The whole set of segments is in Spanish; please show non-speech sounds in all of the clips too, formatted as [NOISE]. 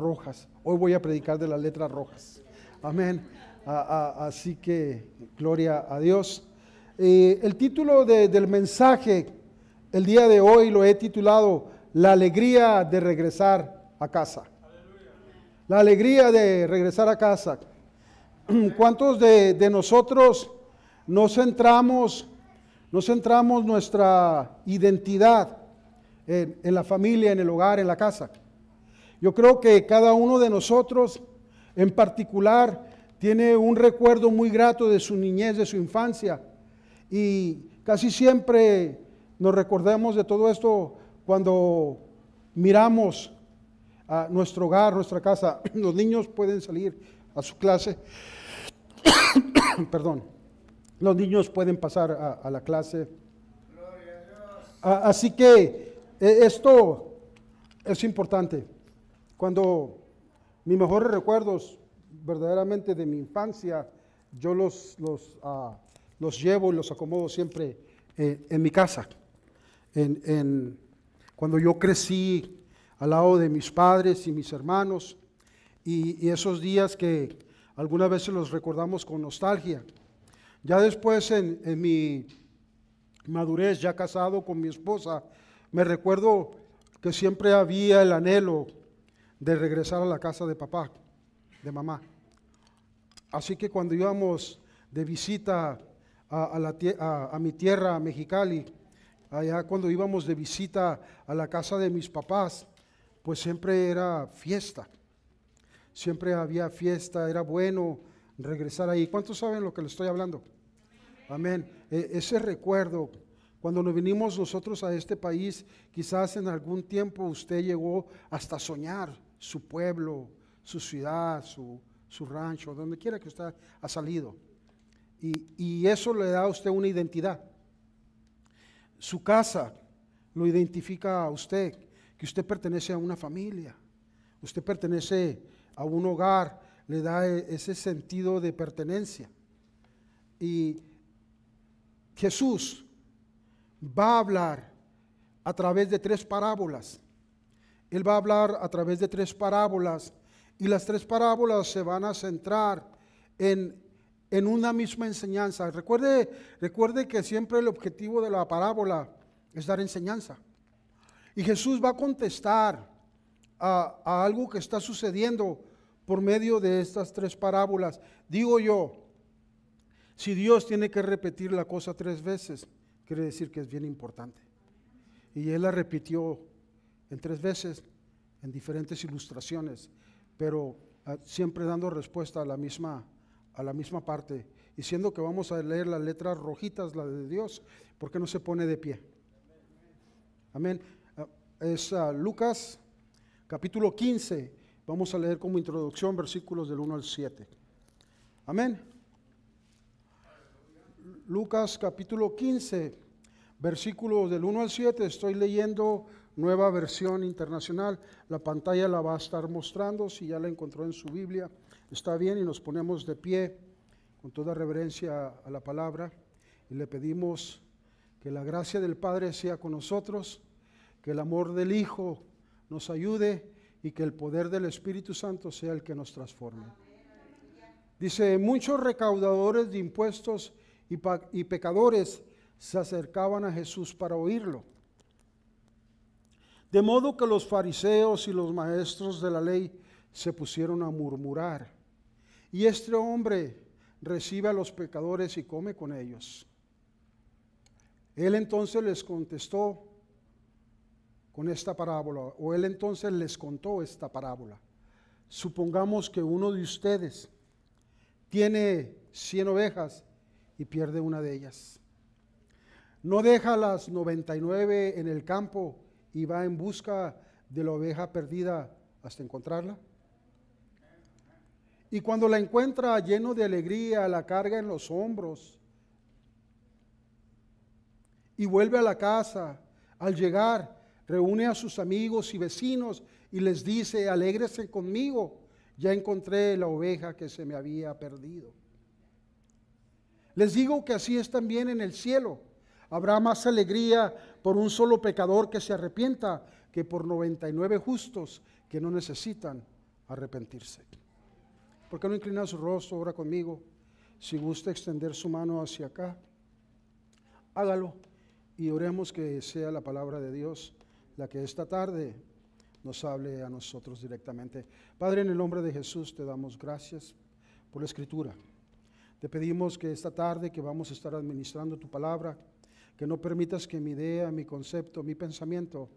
rojas. Hoy voy a predicar de las letras rojas. Amén. así que gloria a Dios. Eh, el título del mensaje el día de hoy lo he titulado La alegría de regresar a casa. La alegría de regresar a casa. [CLEARS THROAT] ¿Cuántos de, nosotros nos centramos, nos centramos nuestra identidad en la familia, en el hogar, en la casa? Yo creo que cada uno de nosotros en particular tiene un recuerdo muy grato de su niñez, de su infancia. Y casi siempre nos recordamos de todo esto cuando miramos a nuestro hogar, nuestra casa. [CLEARS THROAT] Los niños pueden salir a su clase. [COUGHS] Perdón. Los niños pueden pasar a, la clase. Así que eh, esto es importante. Cuando mis mejores recuerdos verdaderamente de mi infancia, yo los, los, ah, los llevo y los acomodo siempre eh, en mi casa. Cuando yo crecí al lado de mis padres y mis hermanos, y, esos días que algunas veces los recordamos con nostalgia. Ya después en mi madurez, ya casado con mi esposa, me recuerdo que siempre había el anhelo de regresar a la casa de papá, de mamá. Así que cuando íbamos de visita a, mi tierra, a Mexicali, allá cuando íbamos de visita a la casa de mis papás, pues siempre era fiesta. Siempre había fiesta, era bueno regresar ahí. ¿Cuántos saben lo que le estoy hablando? Amén. E, ese recuerdo cuando nos vinimos nosotros a este país, quizás en algún tiempo usted llegó hasta soñar su pueblo, su ciudad, su, rancho, donde quiera que usted ha salido. Y, eso le da a usted una identidad. Su casa lo identifica a usted, que usted pertenece a una familia, usted pertenece a un hogar, le da e, ese sentido de pertenencia. Y Jesús va a hablar a través de tres parábolas. Él va a hablar a través de tres parábolas y las tres parábolas se van a centrar en, en una misma enseñanza. Recuerde, recuerde que siempre el objetivo de la parábola es dar enseñanza. Y Jesús va a contestar a, a algo que está sucediendo por medio de estas tres parábolas. Digo yo, si Dios tiene que repetir la cosa tres veces, quiere decir que es bien importante. Y él la repitió en tres veces, en diferentes ilustraciones, pero ah, siempre dando respuesta a la misma, a la misma parte. Y siendo que vamos a leer las letras rojitas, la de Dios, ¿por qué no se pone de pie? Amén. Ah, es ah, Lucas capítulo 15. Vamos a leer como introducción versículos del 1 al 7. Amén. Lucas capítulo 15, versículos del 1 al 7, estoy leyendo nueva versión internacional. La pantalla la va a estar mostrando, si ya la encontró en su Biblia, está bien y nos ponemos de pie con toda reverencia a la palabra y le pedimos que la gracia del Padre sea con nosotros, que el amor del Hijo nos ayude y que el poder del Espíritu Santo sea el que nos transforme. Dice, muchos recaudadores de impuestos y, pecadores se acercaban a Jesús para oírlo. De modo que los fariseos y los maestros de la ley se pusieron a murmurar. Y este hombre recibe a los pecadores y come con ellos. Él entonces les contestó con esta parábola, o él entonces les contó esta parábola. Supongamos que uno de ustedes tiene cien ovejas y pierde una de ellas. No deja las 99 en el campo y va en busca de la oveja perdida hasta encontrarla. Y cuando la encuentra lleno de alegría, la carga en los hombros y vuelve a la casa. Al llegar, reúne a sus amigos y vecinos y les dice, alégrese conmigo, ya encontré la oveja que se me había perdido. Les digo que así es también en el cielo. Habrá más alegría por un solo pecador que se arrepienta que por 99 justos que no necesitan arrepentirse. ¿Por qué no inclina su rostro ahora conmigo? Si gusta extender su mano hacia acá, hágalo y oremos que sea la palabra de Dios la que esta tarde nos hable a nosotros directamente. Padre, en el nombre de Jesús te damos gracias por la escritura. Te pedimos que esta tarde que vamos a estar administrando tu palabra, que no permitas que mi idea, mi concepto, mi pensamiento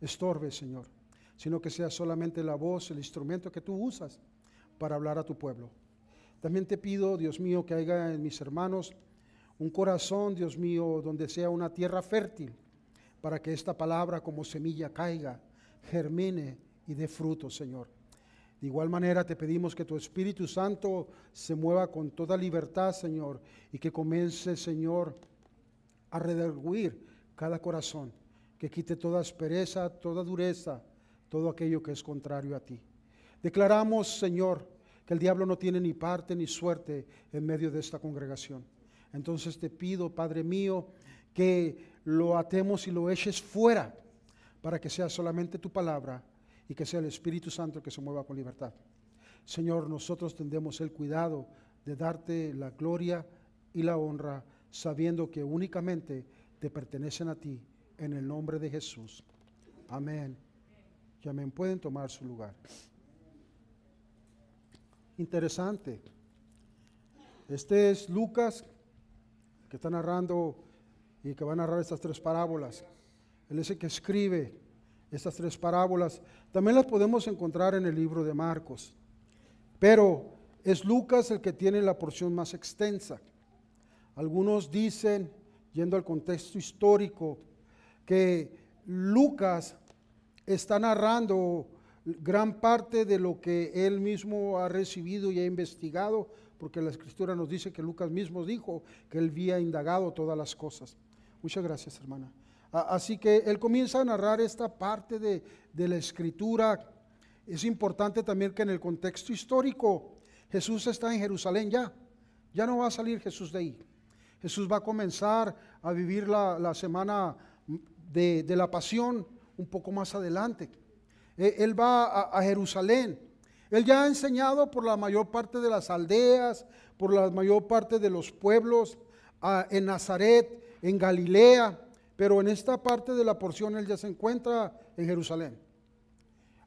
estorbe, Señor, sino que sea solamente la voz, el instrumento que tú usas para hablar a tu pueblo. También te pido, Dios mío, que haya en mis hermanos un corazón, Dios mío, donde sea una tierra fértil, para que esta palabra como semilla caiga, germine y dé fruto, Señor. De igual manera te pedimos que tu Espíritu Santo se mueva con toda libertad, Señor, y que comience, Señor, a redarguir cada corazón, que quite toda aspereza, toda dureza, todo aquello que es contrario a ti. Declaramos, Señor, que el diablo no tiene ni parte ni suerte en medio de esta congregación. Entonces te pido, Padre mío, que lo atemos y lo eches fuera para que sea solamente tu palabra y que sea el Espíritu Santo que se mueva con libertad. Señor, nosotros tendremos el cuidado de darte la gloria y la honra, sabiendo que únicamente te pertenecen a ti, en el nombre de Jesús. Amén. Y amén. Pueden tomar su lugar. Interesante. Este es Lucas, que está narrando y que va a narrar estas tres parábolas. Él es el que escribe estas tres parábolas. También las podemos encontrar en el libro de Marcos. Pero es Lucas el que tiene la porción más extensa. Algunos dicen, yendo al contexto histórico, que Lucas está narrando gran parte de lo que él mismo ha recibido y ha investigado, porque la escritura nos dice que Lucas mismo dijo que él había indagado todas las cosas. Muchas gracias, hermana. Así que él comienza a narrar esta parte de, la escritura. Es importante también que en el contexto histórico Jesús está en Jerusalén ya. Ya no va a salir Jesús de ahí. Jesús va a comenzar a vivir la, semana de, la pasión un poco más adelante. E, él va a, Jerusalén. Él ya ha enseñado por la mayor parte de las aldeas, por la mayor parte de los pueblos, en Nazaret, en Galilea, pero en esta parte de la porción él ya se encuentra en Jerusalén.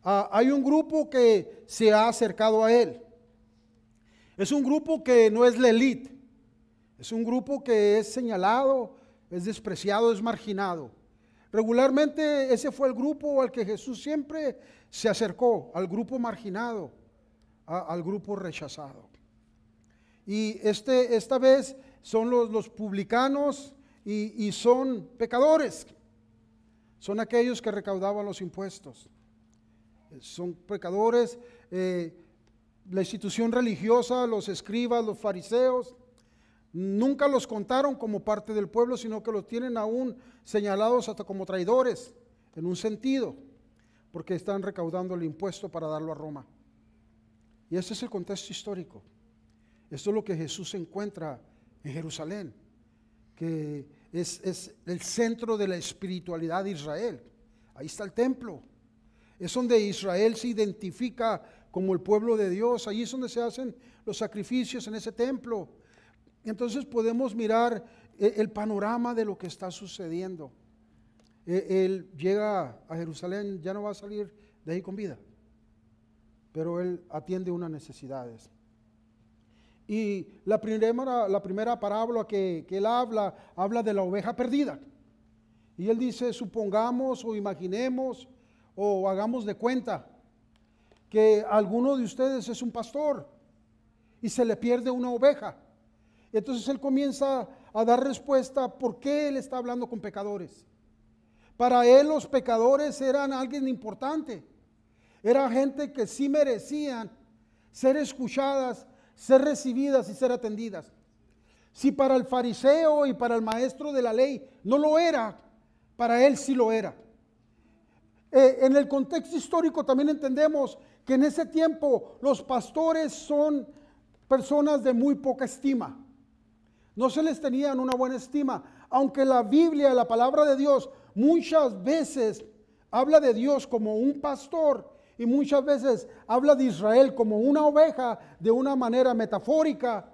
Hay un grupo que se ha acercado a él. Es un grupo que no es la élite, es un grupo que es señalado, es despreciado, es marginado. Regularmente ese fue el grupo al que Jesús siempre se acercó, al grupo marginado, al grupo rechazado. Y este, esta vez son los, los publicanos, y, son pecadores. Son aquellos que recaudaban los impuestos. Son pecadores. Eh, la institución religiosa, los escribas, los fariseos, nunca los contaron como parte del pueblo, sino que los tienen aún señalados hasta como traidores, en un sentido, porque están recaudando el impuesto para darlo a Roma. Y ese es el contexto histórico. Esto es lo que Jesús encuentra en Jerusalén que es, el centro de la espiritualidad de Israel. Ahí está el templo. Es donde Israel se identifica como el pueblo de Dios. Ahí es donde se hacen los sacrificios en ese templo. Entonces podemos mirar e, el panorama de lo que está sucediendo. E, él llega a Jerusalén, ya no va a salir de ahí con vida, pero él atiende unas necesidades. Y la primera, la primera parábola que, él habla, habla de la oveja perdida. Y él dice, supongamos o imaginemos o hagamos de cuenta que alguno de ustedes es un pastor y se le pierde una oveja. Entonces él comienza a dar respuesta por qué él está hablando con pecadores. Para él los pecadores eran alguien importante. Era gente que sí merecían ser escuchadas ser recibidas y ser atendidas. Si para el fariseo y para el maestro de la ley no lo era, para él sí lo era. Eh, en el contexto histórico también entendemos que en ese tiempo los pastores son personas de muy poca estima. No se les tenían una buena estima, aunque la Biblia, la palabra de Dios, muchas veces habla de Dios como un pastor y muchas veces habla de Israel como una oveja de una manera metafórica.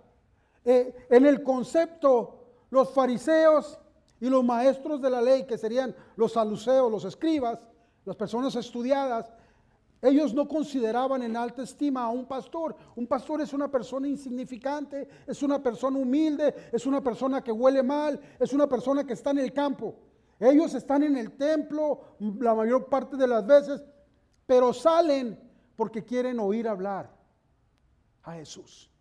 Eh, en el concepto, los fariseos y los maestros de la ley, que serían los saluceos, los escribas, las personas estudiadas, ellos no consideraban en alta estima a un pastor. Un pastor es una persona insignificante, es una persona humilde, es una persona que huele mal, es una persona que está en el campo. Ellos están en el templo la mayor parte de las veces, pero salen porque quieren oír hablar a Jesús.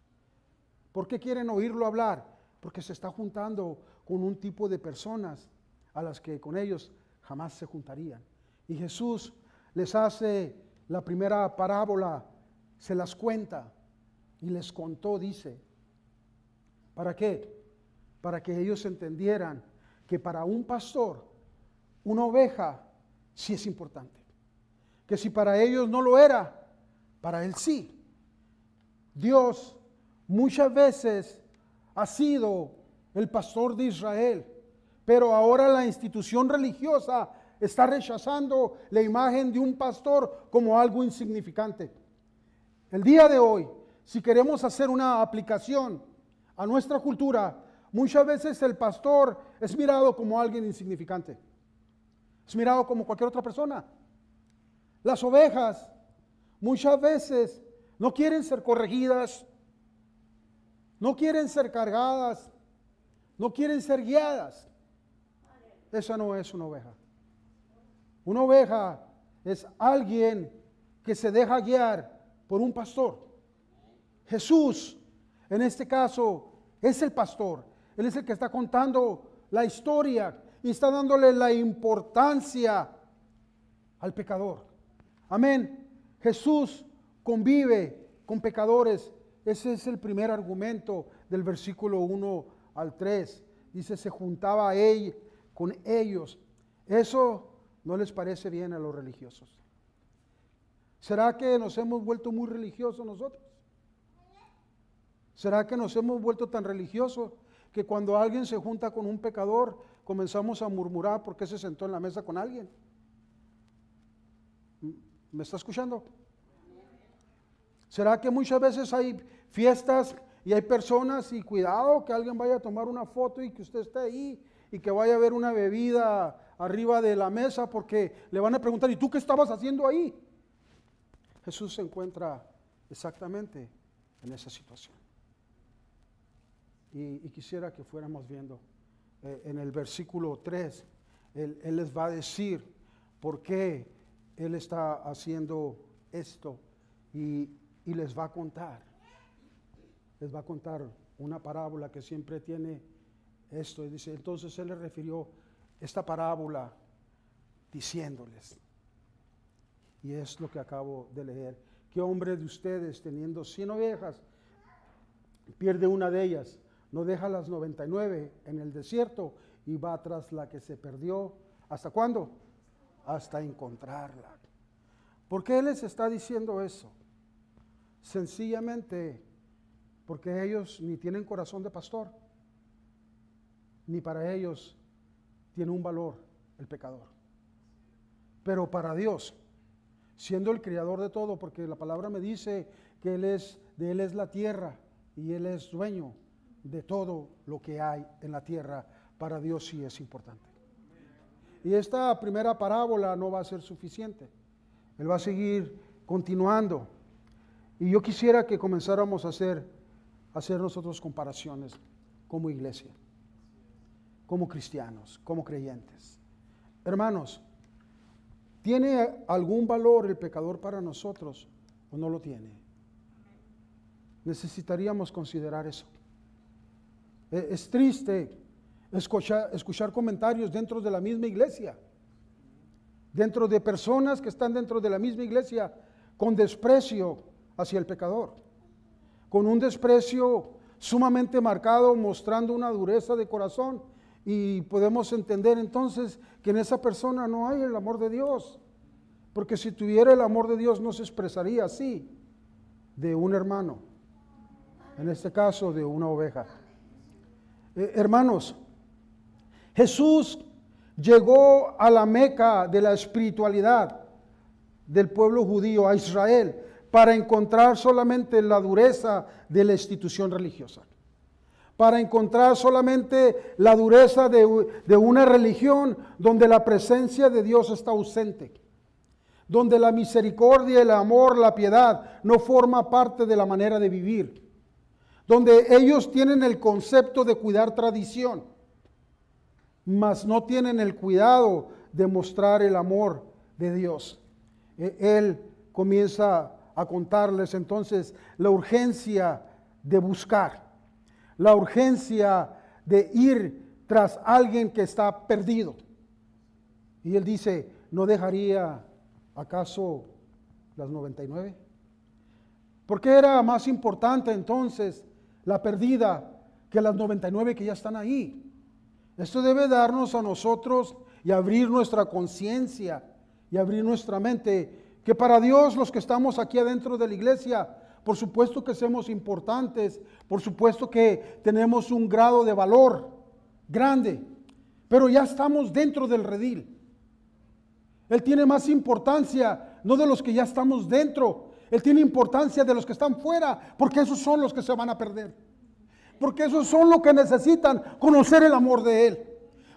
¿Por qué quieren oírlo hablar? Porque se está juntando con un tipo de personas a las que con ellos jamás se juntarían. Y Jesús les hace la primera parábola, se las cuenta y les contó, dice, ¿para qué? Para que ellos entendieran que para un pastor una oveja sí es importante. Que si para ellos no lo era, para él sí. Dios muchas veces ha sido el pastor de Israel, pero ahora la institución religiosa está rechazando la imagen de un pastor como algo insignificante. El día de hoy, si queremos hacer una aplicación a nuestra cultura, muchas veces el pastor es mirado como alguien insignificante. Es mirado como cualquier otra persona. Las ovejas muchas veces no quieren ser corregidas, no quieren ser cargadas, no quieren ser guiadas. Esa no es una oveja. Una oveja es alguien que se deja guiar por un pastor. Jesús, en este caso, es el pastor. Él es el que está contando la historia y está dándole la importancia al pecador. Amén. Jesús convive con pecadores. Ese es el primer argumento del versículo 1 al 3. Dice, se juntaba él con ellos. Eso no les parece bien a los religiosos. ¿Será que nos hemos vuelto muy religiosos nosotros? ¿Será que nos hemos vuelto tan religiosos que cuando alguien se junta con un pecador, comenzamos a murmurar porque se sentó en la mesa con alguien. ¿Me está escuchando? ¿Será que muchas veces hay fiestas y hay personas y cuidado que alguien vaya a tomar una foto y que usted esté ahí y que vaya a ver una bebida arriba de la mesa porque le van a preguntar, ¿y tú qué estabas haciendo ahí? Jesús se encuentra exactamente en esa situación. Y, quisiera que fuéramos viendo eh, en el versículo 3, él, les va a decir por qué Él está haciendo esto y, y les va a contar. Les va a contar una parábola que siempre tiene esto. Y dice, entonces Él le refirió esta parábola diciéndoles, y es lo que acabo de leer, ¿qué hombre de ustedes teniendo 100 ovejas pierde una de ellas? no deja las 99 en el desierto y va tras la que se perdió. ¿Hasta cuándo? Hasta encontrarla. ¿Por qué les está diciendo eso? Sencillamente porque ellos ni tienen corazón de pastor, ni para ellos tiene un valor el pecador. Pero para Dios, siendo el creador de todo, porque la palabra me dice que Él es, de Él es la tierra y Él es dueño de todo lo que hay en la tierra, para Dios sí es importante. Y esta primera parábola no va a ser suficiente. Él va a seguir continuando. Y yo quisiera que comenzáramos a hacer, a hacer nosotros comparaciones como iglesia, como cristianos, como creyentes. Hermanos, ¿tiene algún valor el pecador para nosotros o no lo tiene? Necesitaríamos considerar eso. Eh, es triste escuchar, escuchar comentarios dentro de la misma iglesia, dentro de personas que están dentro de la misma iglesia con desprecio hacia el pecador, con un desprecio sumamente marcado, mostrando una dureza de corazón. Y podemos entender entonces que en esa persona no hay el amor de Dios, porque si tuviera el amor de Dios no se expresaría así de un hermano, en este caso de una oveja. Eh, hermanos, Jesús llegó a la meca de la espiritualidad, del pueblo judío a Israel para encontrar solamente la dureza de la institución religiosa, para encontrar solamente la dureza de, una religión donde la presencia de Dios está ausente, donde la misericordia, el amor, la piedad no forma parte de la manera de vivir, donde ellos tienen el concepto de cuidar tradición, mas no tienen el cuidado de mostrar el amor de Dios. E- Él comienza a contarles entonces la urgencia de buscar, la urgencia de ir tras alguien que está perdido. Y él dice, ¿no dejaría acaso las 99? ¿Por qué era más importante entonces la perdida que las 99 que ya están ahí? Esto debe darnos a nosotros y abrir nuestra conciencia y abrir nuestra mente, que para Dios los que estamos aquí adentro de la iglesia, por supuesto que somos importantes, por supuesto que tenemos un grado de valor grande, pero ya estamos dentro del redil. Él tiene más importancia, no de los que ya estamos dentro, Él tiene importancia de los que están fuera, porque esos son los que se van a perder. Porque esos son los que necesitan conocer el amor de Él.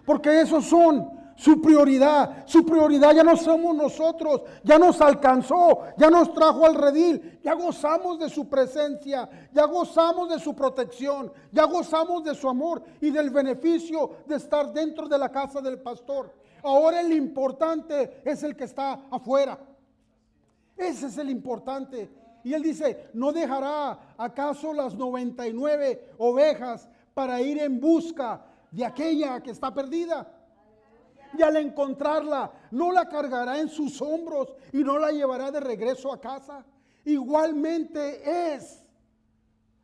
Porque esos son su prioridad. Su prioridad ya no somos nosotros, ya nos alcanzó, ya nos trajo al redil, ya gozamos de su presencia, ya gozamos de su protección, ya gozamos de su amor y del beneficio de estar dentro de la casa del pastor. Ahora el importante es el que está afuera. Ese es el importante. Y él dice, ¿no dejará acaso las 99 ovejas para ir en busca de aquella que está perdida? Y al encontrarla, no la cargará en sus hombros y no la llevará de regreso a casa. Igualmente es,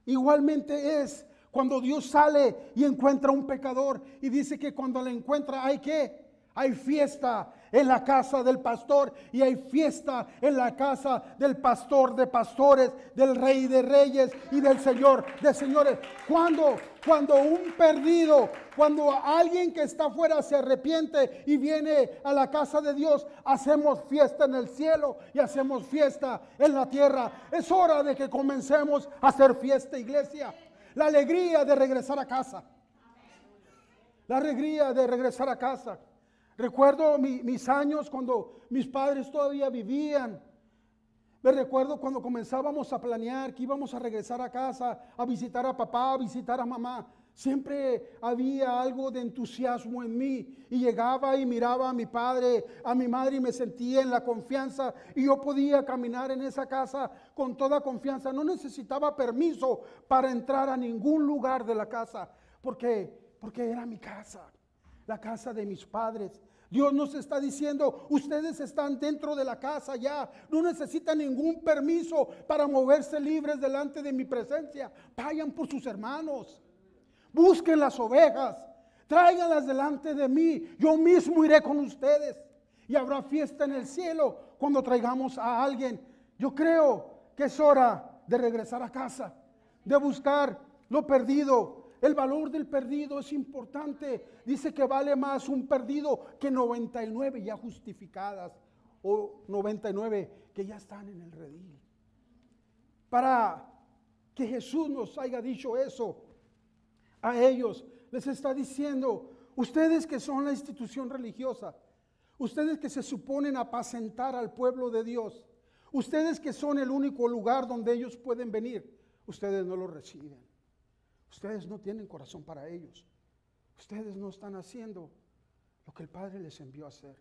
igualmente es cuando Dios sale y encuentra un pecador y dice que cuando la encuentra hay que, hay fiesta en la casa del pastor y hay fiesta en la casa del pastor de pastores, del rey de reyes y del señor de señores. Cuando, cuando un perdido, cuando alguien que está afuera se arrepiente y viene a la casa de Dios, hacemos fiesta en el cielo y hacemos fiesta en la tierra. Es hora de que comencemos a hacer fiesta, iglesia. La alegría de regresar a casa. La alegría de regresar a casa. Recuerdo mi- mis años cuando mis padres todavía vivían. Me recuerdo cuando comenzábamos a planear que íbamos a regresar a casa, a visitar a papá, a visitar a mamá. Siempre había algo de entusiasmo en mí y llegaba y miraba a mi padre, a mi madre y me sentía en la confianza y yo podía caminar en esa casa con toda confianza. No necesitaba permiso para entrar a ningún lugar de la casa porque porque era mi casa la casa de mis padres. Dios nos está diciendo, ustedes están dentro de la casa ya, no necesitan ningún permiso para moverse libres delante de mi presencia. Vayan por sus hermanos, busquen las ovejas, tráiganlas delante de mí, yo mismo iré con ustedes y habrá fiesta en el cielo cuando traigamos a alguien. Yo creo que es hora de regresar a casa, de buscar lo perdido, el valor del perdido es importante. Dice que vale más un perdido que 99 ya justificadas o 99 que ya están en el redil. Para que Jesús nos haya dicho eso a ellos, les está diciendo, ustedes que son la institución religiosa, ustedes que se suponen apacentar al pueblo de Dios, ustedes que son el único lugar donde ellos pueden venir, ustedes no lo reciben. Ustedes no tienen corazón para ellos. Ustedes no están haciendo lo que el Padre les envió a hacer.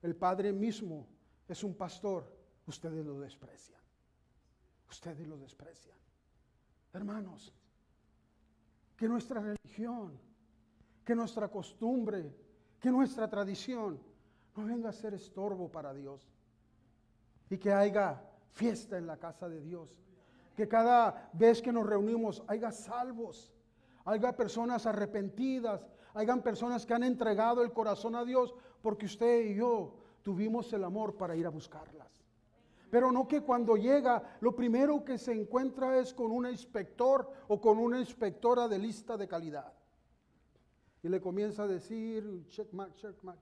El Padre mismo es un pastor. Ustedes lo desprecian. Ustedes lo desprecian. Hermanos, que nuestra religión, que nuestra costumbre, que nuestra tradición no venga a ser estorbo para Dios. Y que haya fiesta en la casa de Dios que cada vez que nos reunimos haya salvos, haya personas arrepentidas, hayan personas que han entregado el corazón a Dios porque usted y yo tuvimos el amor para ir a buscarlas. Pero no que cuando llega lo primero que se encuentra es con un inspector o con una inspectora de lista de calidad. Y le comienza a decir check mark, check mark,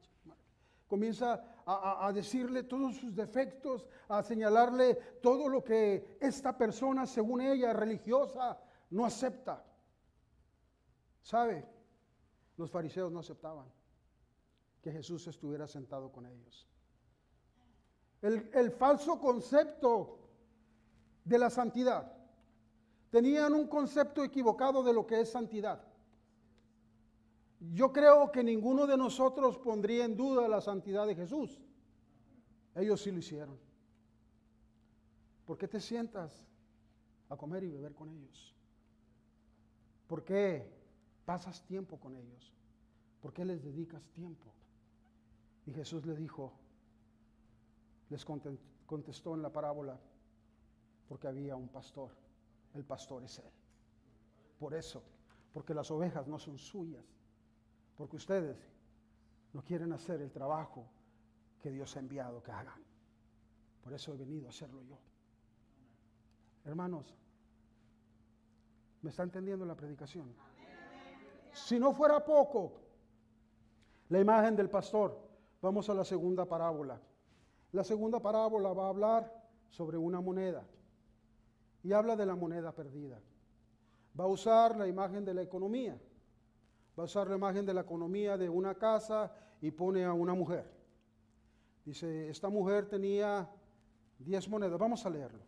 comienza a, a, decirle todos sus defectos, a señalarle todo lo que esta persona, según ella, religiosa, no acepta. ¿Sabe? Los fariseos no aceptaban que Jesús estuviera sentado con ellos. El, el falso concepto de la santidad. Tenían un concepto equivocado de lo que es santidad. Yo creo que ninguno de nosotros pondría en duda la santidad de Jesús. Ellos sí lo hicieron. ¿Por qué te sientas a comer y beber con ellos? ¿Por qué pasas tiempo con ellos? ¿Por qué les dedicas tiempo? Y Jesús le dijo, les contestó en la parábola, porque había un pastor. El pastor es Él. Por eso, porque las ovejas no son suyas, porque ustedes no quieren hacer el trabajo que Dios ha enviado que hagan. Por eso he venido a hacerlo yo. Hermanos, ¿me está entendiendo la predicación? Si no fuera poco, la imagen del pastor, vamos a la segunda parábola. La segunda parábola va a hablar sobre una moneda y habla de la moneda perdida. Va a usar la imagen de la economía. Va a usar la imagen de la economía de una casa y pone a una mujer. Dice, esta mujer tenía 10 monedas. Vamos a leerlo.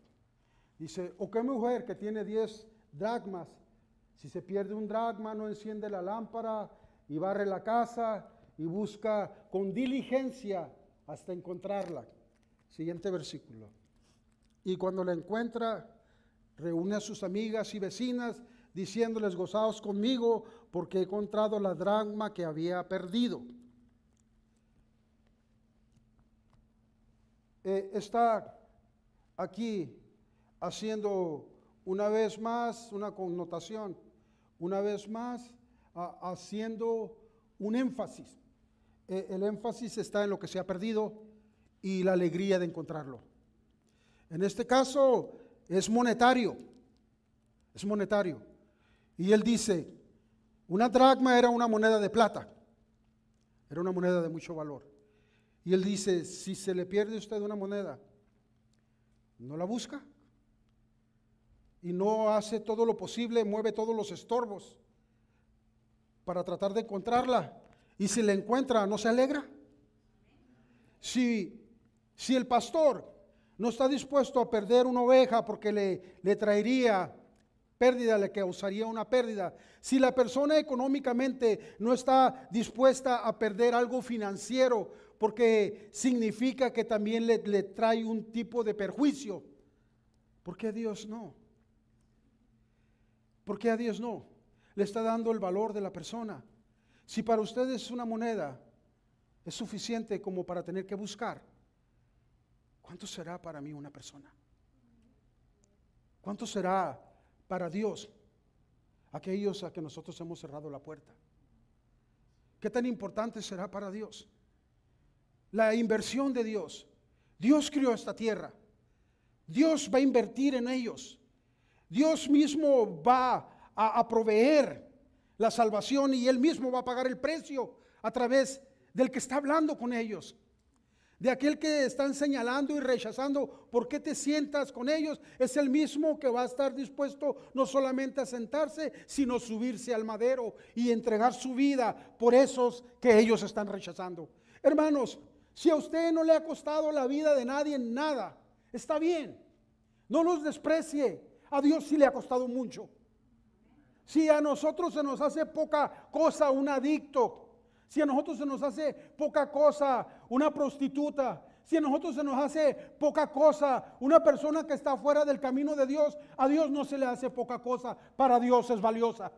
Dice, ¿o qué mujer que tiene 10 dracmas? Si se pierde un dracma, no enciende la lámpara y barre la casa y busca con diligencia hasta encontrarla. Siguiente versículo. Y cuando la encuentra, reúne a sus amigas y vecinas diciéndoles, gozaos conmigo porque he encontrado la dracma que había perdido. Eh, está aquí haciendo una vez más una connotación, una vez más haciendo un énfasis. Eh, el énfasis está en lo que se ha perdido y la alegría de encontrarlo. En este caso es monetario, es monetario. Y él dice, una dracma era una moneda de plata, era una moneda de mucho valor. Y él dice, si se le pierde a usted una moneda, no la busca y no hace todo lo posible, mueve todos los estorbos para tratar de encontrarla. Y si la encuentra, ¿no se alegra? Si, si el pastor no está dispuesto a perder una oveja porque le, le traería pérdida, le causaría una pérdida. Si la persona económicamente no está dispuesta a perder algo financiero porque significa que también le, le trae un tipo de perjuicio, ¿por qué Dios no? ¿Por qué a Dios no? Le está dando el valor de la persona. Si para ustedes una moneda es suficiente como para tener que buscar, ¿cuánto será para mí una persona? ¿Cuánto será para Dios aquellos a que nosotros hemos cerrado la puerta? ¿Qué tan importante será para Dios? La inversión de Dios. Dios crió esta tierra. Dios va a invertir en ellos. Dios mismo va a, proveer la salvación y Él mismo va a pagar el precio a través del que está hablando con ellos. De aquel que están señalando y rechazando por qué te sientas con ellos, es el mismo que va a estar dispuesto no solamente a sentarse, sino subirse al madero y entregar su vida por esos que ellos están rechazando. Hermanos, si a usted no le ha costado la vida de nadie en nada, está bien. No los desprecie. A Dios sí le ha costado mucho. Si a nosotros se nos hace poca cosa un adicto, si a nosotros se nos hace poca cosa una prostituta, si a nosotros se nos hace poca cosa una persona que está fuera del camino de Dios, a Dios no se le hace poca cosa, para Dios es valiosa.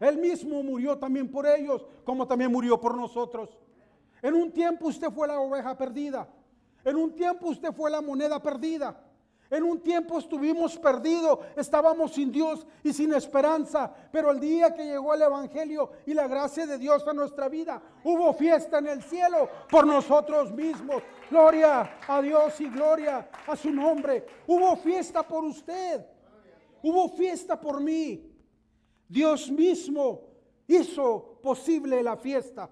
Él mismo murió también por ellos, como también murió por nosotros. En un tiempo usted fue la oveja perdida. En un tiempo usted fue la moneda perdida. En un tiempo estuvimos perdidos, estábamos sin Dios y sin esperanza, pero el día que llegó el Evangelio y la gracia de Dios a nuestra vida, hubo fiesta en el cielo por nosotros mismos. Gloria a Dios y gloria a su nombre. Hubo fiesta por usted, hubo fiesta por mí. Dios mismo hizo posible la fiesta.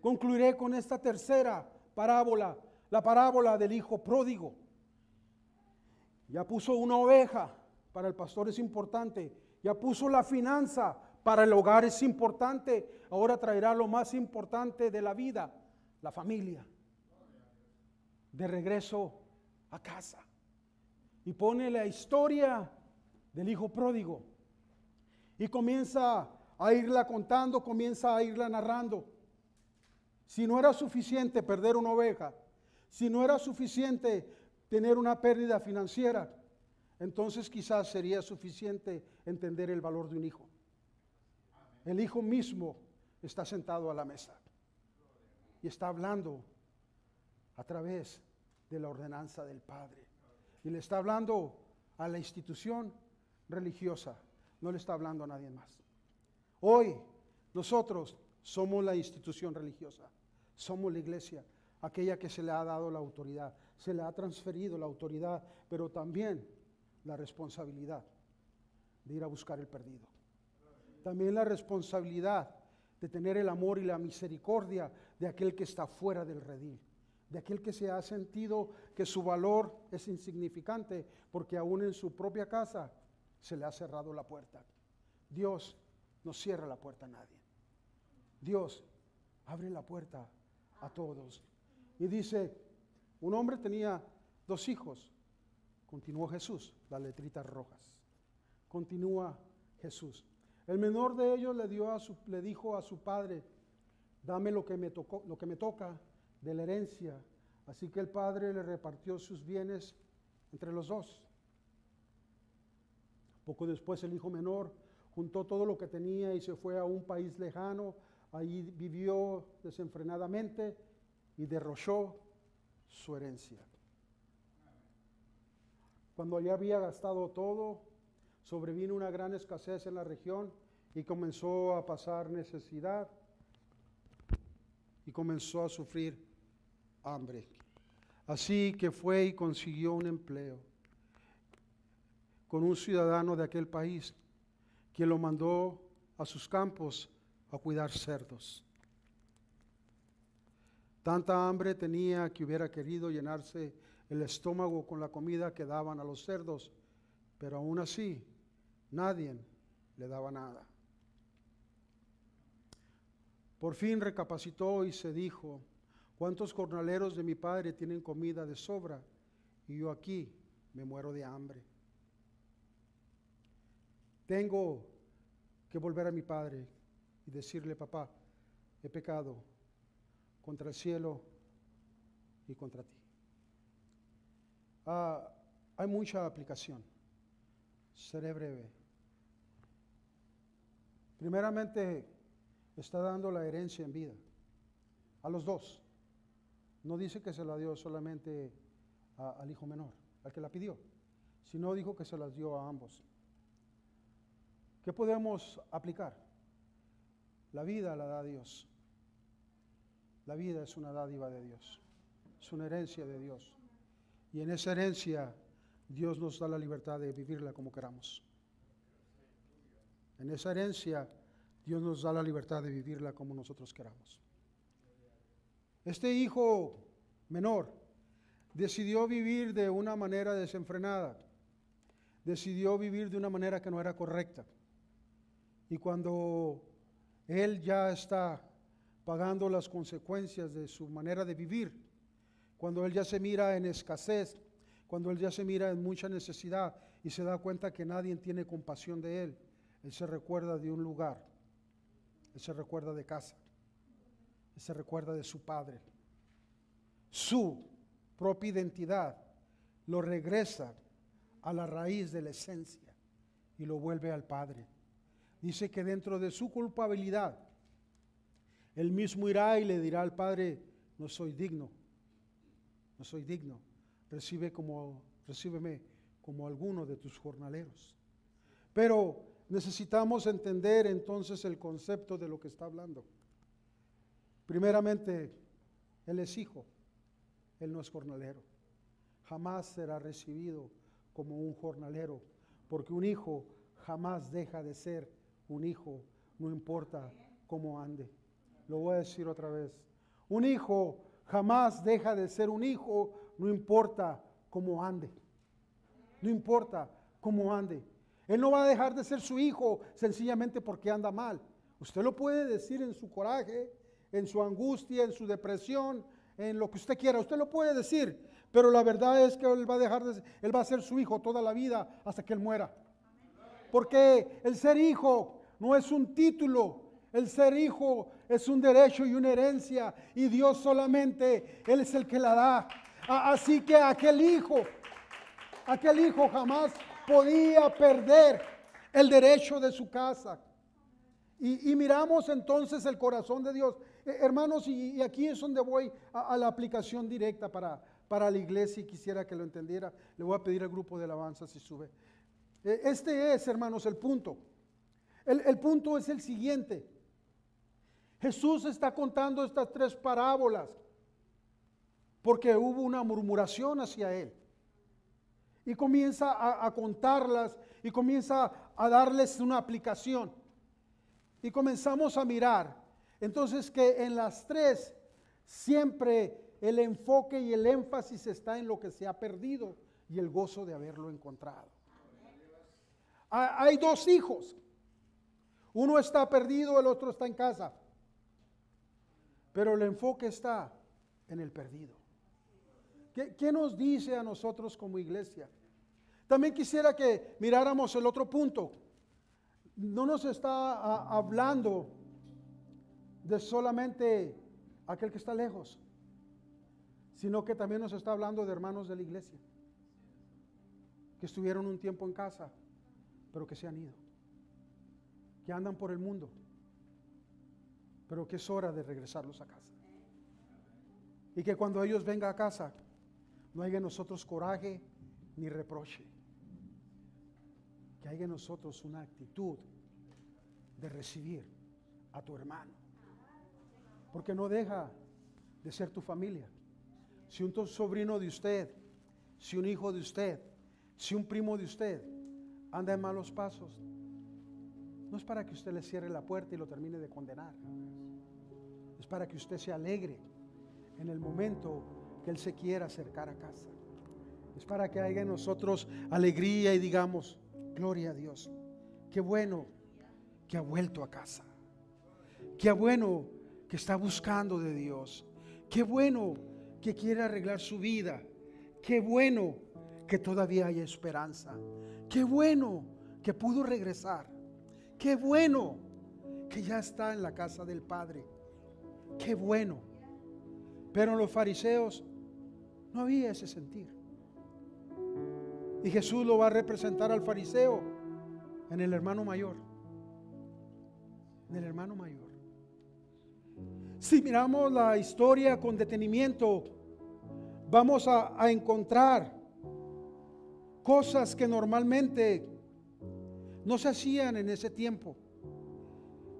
Concluiré con esta tercera parábola, la parábola del hijo pródigo. Ya puso una oveja, para el pastor es importante. Ya puso la finanza, para el hogar es importante. Ahora traerá lo más importante de la vida, la familia. De regreso a casa. Y pone la historia del hijo pródigo. Y comienza a irla contando, comienza a irla narrando. Si no era suficiente perder una oveja, si no era suficiente tener una pérdida financiera, entonces quizás sería suficiente entender el valor de un hijo. El hijo mismo está sentado a la mesa y está hablando a través de la ordenanza del Padre. Y le está hablando a la institución religiosa, no le está hablando a nadie más. Hoy nosotros somos la institución religiosa. Somos la iglesia, aquella que se le ha dado la autoridad, se le ha transferido la autoridad, pero también la responsabilidad de ir a buscar el perdido. También la responsabilidad de tener el amor y la misericordia de aquel que está fuera del redil, de aquel que se ha sentido que su valor es insignificante porque aún en su propia casa se le ha cerrado la puerta. Dios no cierra la puerta a nadie. Dios abre la puerta a todos. Y dice, un hombre tenía dos hijos. Continuó Jesús, las letritas rojas. Continúa Jesús. El menor de ellos le, dijo a su padre, dame lo que, me tocó, lo que me toca de la herencia. Así que el padre le repartió sus bienes entre los dos. Poco después el hijo menor juntó todo lo que tenía y se fue a un país lejano. Allí vivió desenfrenadamente y derrochó su herencia. Cuando ya había gastado todo, sobrevino una gran escasez en la región y comenzó a pasar necesidad y comenzó a sufrir hambre. Así que fue y consiguió un empleo con un ciudadano de aquel país, quien lo mandó a sus campos a cuidar cerdos. Tanta hambre tenía que hubiera querido llenarse el estómago con la comida que daban a los cerdos, pero aún así nadie le daba nada. Por fin recapacitó y se dijo, ¿cuántos jornaleros de mi padre tienen comida de sobra y yo aquí me muero de hambre? Tengo que volver a mi padre y decirle, papá, he pecado contra el cielo y contra ti. Ah, hay mucha aplicación. Seré breve. Primeramente, está dando la herencia en vida a los dos. No dice que se la dio solamente al hijo menor, al que la pidió, sino dijo que se las dio a ambos. ¿Qué podemos aplicar? La vida la da Dios. La vida es una dádiva de Dios, es una herencia de Dios. Y en esa herencia Dios nos da la libertad de vivirla como queramos. En esa herencia Dios nos da la libertad de vivirla como nosotros queramos. Este hijo menor decidió vivir de una manera desenfrenada, decidió vivir de una manera que no era correcta. Y cuando él ya está pagando las consecuencias de su manera de vivir. Cuando él ya se mira en escasez, cuando él ya se mira en mucha necesidad y se da cuenta que nadie tiene compasión de él, él se recuerda de un lugar, él se recuerda de casa, él se recuerda de su padre. Su propia identidad lo regresa a la raíz de la esencia y lo vuelve al Padre. Dice que dentro de su culpabilidad, él mismo irá y le dirá al Padre, no soy digno, no soy digno, recibe como, recíbeme como alguno de tus jornaleros. Pero necesitamos entender entonces el concepto de lo que está hablando. Primeramente, Él es hijo, Él no es jornalero. Jamás será recibido como un jornalero, porque un hijo jamás deja de ser un hijo, no importa cómo ande. Lo voy a decir otra vez. Un hijo jamás deja de ser un hijo, no importa cómo ande. No importa cómo ande. Él no va a dejar de ser su hijo sencillamente porque anda mal. Usted lo puede decir en su coraje, en su angustia, en su depresión, en lo que usted quiera. Usted lo puede decir, pero la verdad es que él va a dejar de, él va a ser su hijo toda la vida hasta que él muera. Porque el ser hijo no es un título, el ser hijo es un derecho y una herencia y Dios solamente él es el que la da. Así que aquel hijo, aquel hijo jamás podía perder el derecho de su casa. Y, miramos entonces el corazón de Dios. Eh, hermanos, y, aquí es donde voy a, la aplicación directa para, para la iglesia y quisiera que lo entendiera. Le voy a pedir al grupo de alabanza si sube. Eh, este es, hermanos, el punto. El, el punto es el siguiente. Jesús está contando estas tres parábolas porque hubo una murmuración hacia él. Y comienza a, contarlas y comienza a darles una aplicación. Y comenzamos a mirar. Entonces que en las tres siempre el enfoque y el énfasis está en lo que se ha perdido y el gozo de haberlo encontrado. Hay dos hijos. Uno está perdido, el otro está en casa. Pero el enfoque está en el perdido. ¿Qué, nos dice a nosotros como iglesia? También quisiera que miráramos el otro punto. No nos está hablando de solamente aquel que está lejos, sino que también nos está hablando de hermanos de la iglesia, que estuvieron un tiempo en casa, pero que se han ido, que andan por el mundo, pero que es hora de regresarlos a casa. Y que cuando ellos vengan a casa, no haya en nosotros coraje ni reproche. Que haya en nosotros una actitud de recibir a tu hermano. Porque no deja de ser tu familia. Si un sobrino de usted, si un hijo de usted, si un primo de usted anda en malos pasos, no es para que usted le cierre la puerta y lo termine de condenar. Para que usted se alegre en el momento que Él se quiera acercar a casa. Es para que haya en nosotros alegría y digamos, gloria a Dios. Qué bueno que ha vuelto a casa. Qué bueno que está buscando de Dios. Qué bueno que quiere arreglar su vida. Qué bueno que todavía hay esperanza. Qué bueno que pudo regresar. Qué bueno que ya está en la casa del Padre. Qué bueno. Pero los fariseos no había ese sentir. Y Jesús lo va a representar al fariseo en el hermano mayor. En el hermano mayor. Si miramos la historia con detenimiento, vamos a, a encontrar cosas que normalmente no se hacían en ese tiempo.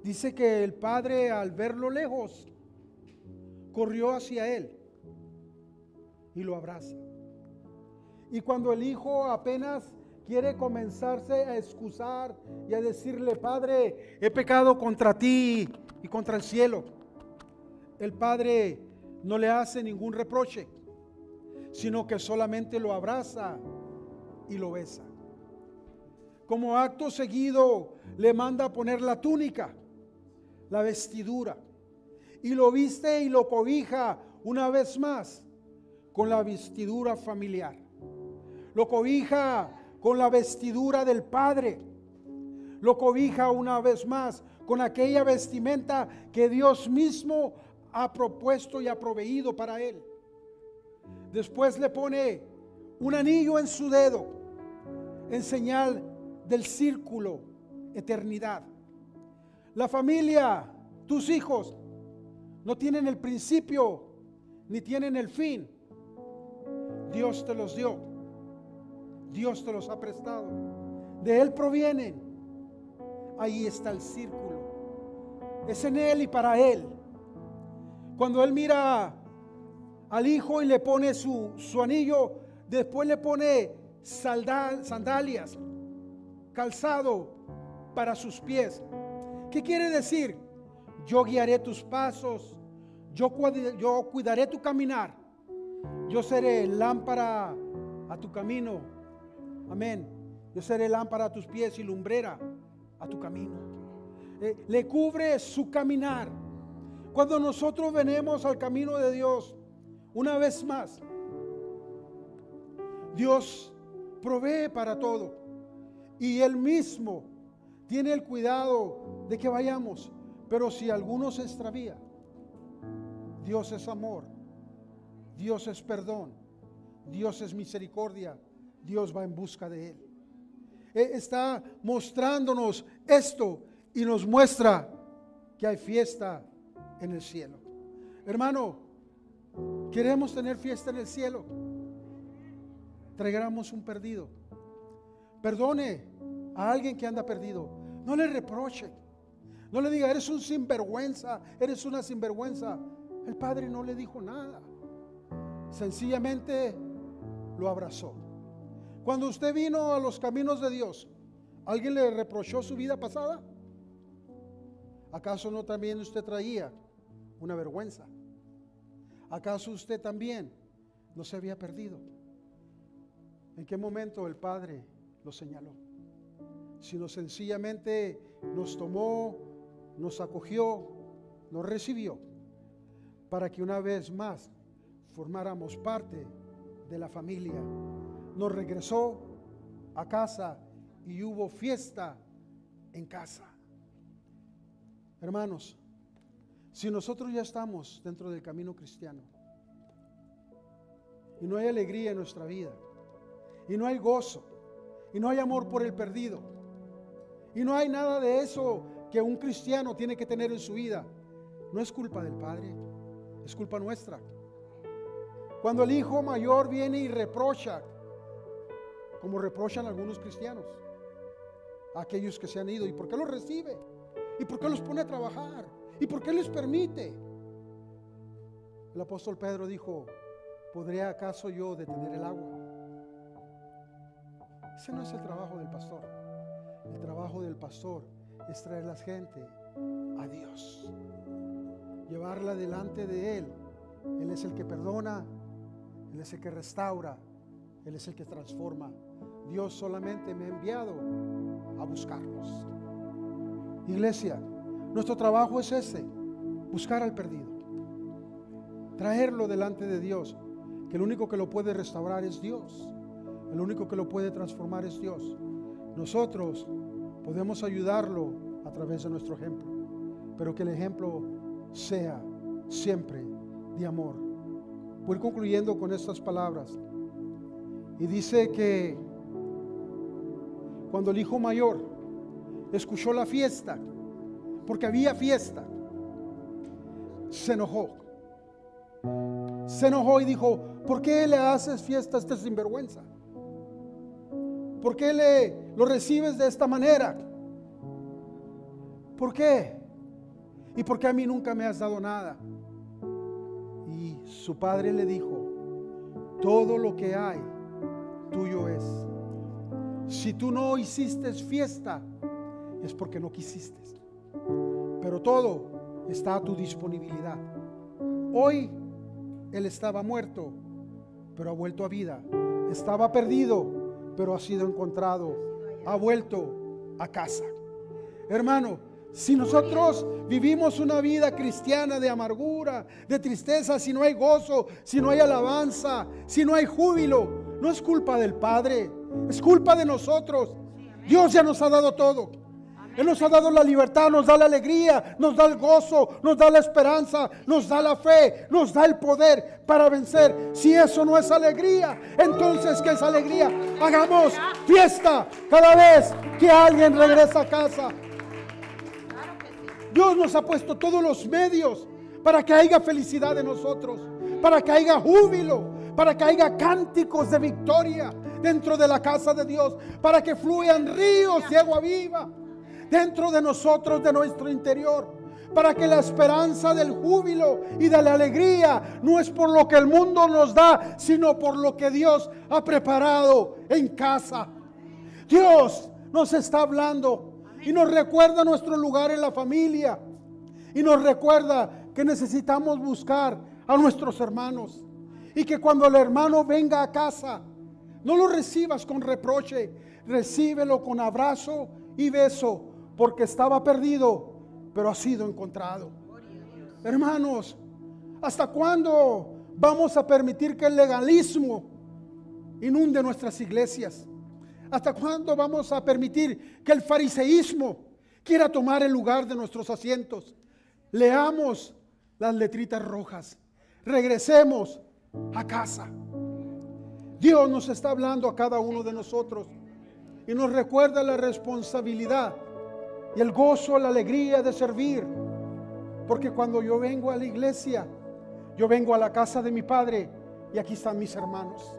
Dice que el padre al verlo lejos corrió hacia él y lo abraza. Y cuando el hijo apenas quiere comenzarse a excusar y a decirle, Padre, he pecado contra ti y contra el cielo, el Padre no le hace ningún reproche, sino que solamente lo abraza y lo besa. Como acto seguido le manda a poner la túnica, la vestidura, y lo viste y lo cobija una vez más con la vestidura familiar. Lo cobija con la vestidura del Padre. Lo cobija una vez más con aquella vestimenta que Dios mismo ha propuesto y ha proveído para él. Después le pone un anillo en su dedo en señal del círculo eternidad. La familia, tus hijos, no tienen el principio ni tienen el fin Dios te los dio. Dios te los ha prestado. De Él provienen. Ahí está el círculo. Es en Él y para Él. Cuando Él mira al hijo y le pone su, anillo, después le pone sandalias, calzado para sus pies. ¿Qué quiere decir? Yo guiaré tus pasos, Yo, cuidaré tu caminar. Yo seré lámpara a tu camino. Amén. Yo seré lámpara a tus pies y lumbrera a tu camino. Eh, le cubre su caminar. Cuando nosotros venimos al camino de Dios, una vez más, Dios provee para todo. Y Él mismo tiene el cuidado de que vayamos. Pero si alguno se extravía, Dios es amor, Dios es perdón, Dios es misericordia, Dios va en busca de Él. E, está mostrándonos esto y nos muestra que hay fiesta en el cielo. Hermano, queremos tener fiesta en el cielo. Traigamos un perdido. Perdone a alguien que anda perdido. No le reproche. No le diga, eres un sinvergüenza, eres una sinvergüenza. El padre no le dijo nada. Sencillamente lo abrazó. Cuando usted vino a los caminos de Dios, ¿alguien le reprochó su vida pasada? ¿Acaso no también usted traía una vergüenza? ¿Acaso usted también no se había perdido? ¿En qué momento el Padre lo señaló? Sino sencillamente nos tomó, nos acogió, nos recibió para que una vez más formáramos parte de la familia. Nos regresó a casa y hubo fiesta en casa. Hermanos, si nosotros ya estamos dentro del camino cristiano y no hay alegría en nuestra vida, y no hay gozo, y no hay amor por el perdido, y no hay nada de eso que un cristiano tiene que tener en su vida, no es culpa del Padre, es culpa nuestra. Cuando el hijo mayor viene y reprocha, como reprochan algunos cristianos, a aquellos que se han ido, ¿y por qué los recibe? ¿Y por qué los pone a trabajar? ¿Y por qué les permite? El apóstol Pedro dijo, ¿podría acaso yo detener el agua? Ese no es el trabajo del pastor. El trabajo del pastor es traer la gente a Dios, llevarla delante de Él. Él es el que perdona, Él es el que restaura, Él es el que transforma. Dios solamente me ha enviado a buscarlos. Iglesia, nuestro trabajo es ese, buscar al perdido, traerlo delante de Dios, que el único que lo puede restaurar es Dios, el único que lo puede transformar es Dios. Nosotros podemos ayudarlo a través de nuestro ejemplo, pero que el ejemplo sea siempre de amor. Voy concluyendo con estas palabras. Y dice que cuando el hijo mayor escuchó la fiesta, porque había fiesta, se enojó. Se enojó y dijo, ¿por qué le haces fiesta a este sinvergüenza? ¿Por qué le, lo recibes de esta manera? ¿Por qué? ¿Y por qué a mí nunca me has dado nada? Y su padre le dijo, todo lo que hay tuyo es. Si tú no hiciste fiesta, es porque no quisiste. Pero todo está a tu disponibilidad. Hoy él estaba muerto, pero ha vuelto a vida. Estaba perdido, pero ha sido encontrado. Ha vuelto a casa. Hermano, si nosotros vivimos una vida cristiana de amargura, de tristeza, si no hay gozo, si no hay alabanza, si no hay júbilo, no es culpa del Padre, es culpa de nosotros. Dios ya nos ha dado todo. Él nos ha dado la libertad, nos da la alegría, nos da el gozo, nos da la esperanza, nos da la fe, nos da el poder para vencer. Si eso no es alegría, entonces ¿qué es alegría? Hagamos fiesta cada vez que alguien regresa a casa. Dios nos ha puesto todos los medios para que haya felicidad en nosotros, para que haya júbilo, para que haya cánticos de victoria dentro de la casa de Dios, para que fluyan ríos de agua viva dentro de nosotros, de nuestro interior para que la esperanza del júbilo y de la alegría no es por lo que el mundo nos da, sino por lo que Dios ha preparado en casa. Dios nos está hablando y nos recuerda nuestro lugar en la familia y nos recuerda que necesitamos buscar a nuestros hermanos. Y que cuando el hermano venga a casa, no lo recibas con reproche, recíbelo con abrazo y beso, porque estaba perdido, pero ha sido encontrado. Hermanos, ¿hasta cuándo vamos a permitir que el legalismo inunde nuestras iglesias? ¿Hasta cuándo vamos a permitir que el fariseísmo quiera tomar el lugar de nuestros asientos? Leamos las letritas rojas. Regresemos a casa. Dios nos está hablando a cada uno de nosotros y nos recuerda la responsabilidad y el gozo, la alegría de servir. Porque cuando yo vengo a la iglesia, yo vengo a la casa de mi padre y aquí están mis hermanos.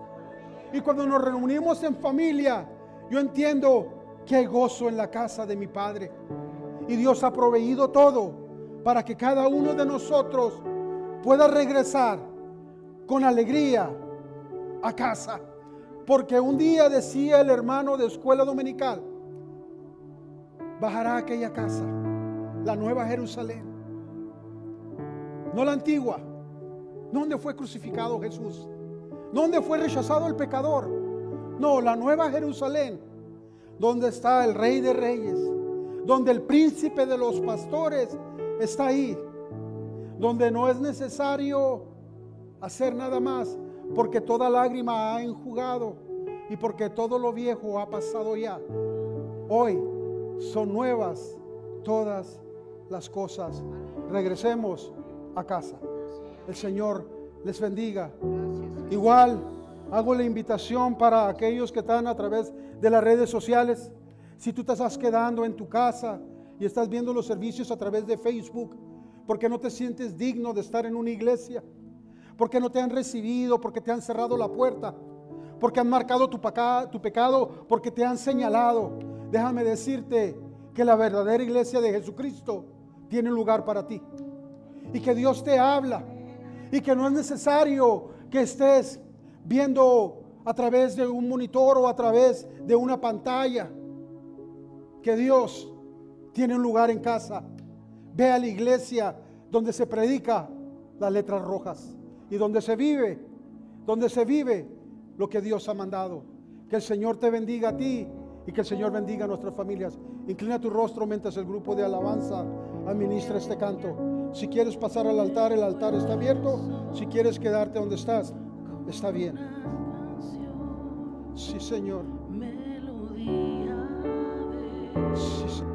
Y cuando nos reunimos en familia, yo entiendo que hay gozo en la casa de mi padre. Y Dios ha proveído todo para que cada uno de nosotros pueda regresar con alegría a casa. Porque un día decía el hermano de escuela dominical, bajará aquella casa, la nueva Jerusalén, no la antigua, donde fue crucificado Jesús, donde fue rechazado el pecador, no, la nueva Jerusalén, donde está el rey de reyes, donde el príncipe de los pastores está ahí, donde no es necesario hacer nada más, porque toda lágrima ha enjugado y porque todo lo viejo ha pasado ya. Hoy son nuevas todas las cosas. Regresemos a casa. El Señor les bendiga. Igual hago la invitación para aquellos que están a través de las redes sociales. Si tú te estás quedando en tu casa y estás viendo los servicios a través de Facebook, porque no te sientes digno de estar en una iglesia, porque no te han recibido, porque te han cerrado la puerta, porque han marcado tu, pecado, porque te han señalado. Déjame decirte que la verdadera iglesia de Jesucristo tiene lugar para ti y que Dios te habla y que no es necesario que estés viendo a través de un monitor o a través de una pantalla, que Dios tiene un lugar en casa. Ve a la iglesia donde se predica las letras rojas y donde se vive, donde se vive lo que Dios ha mandado. Que el Señor te bendiga a ti y que el Señor bendiga a nuestras familias. Inclina tu rostro mientras el grupo de alabanza administra este canto. Si quieres pasar al altar, el altar está abierto. Si quieres quedarte donde estás, está bien. Sí, Señor. Sí, Señor.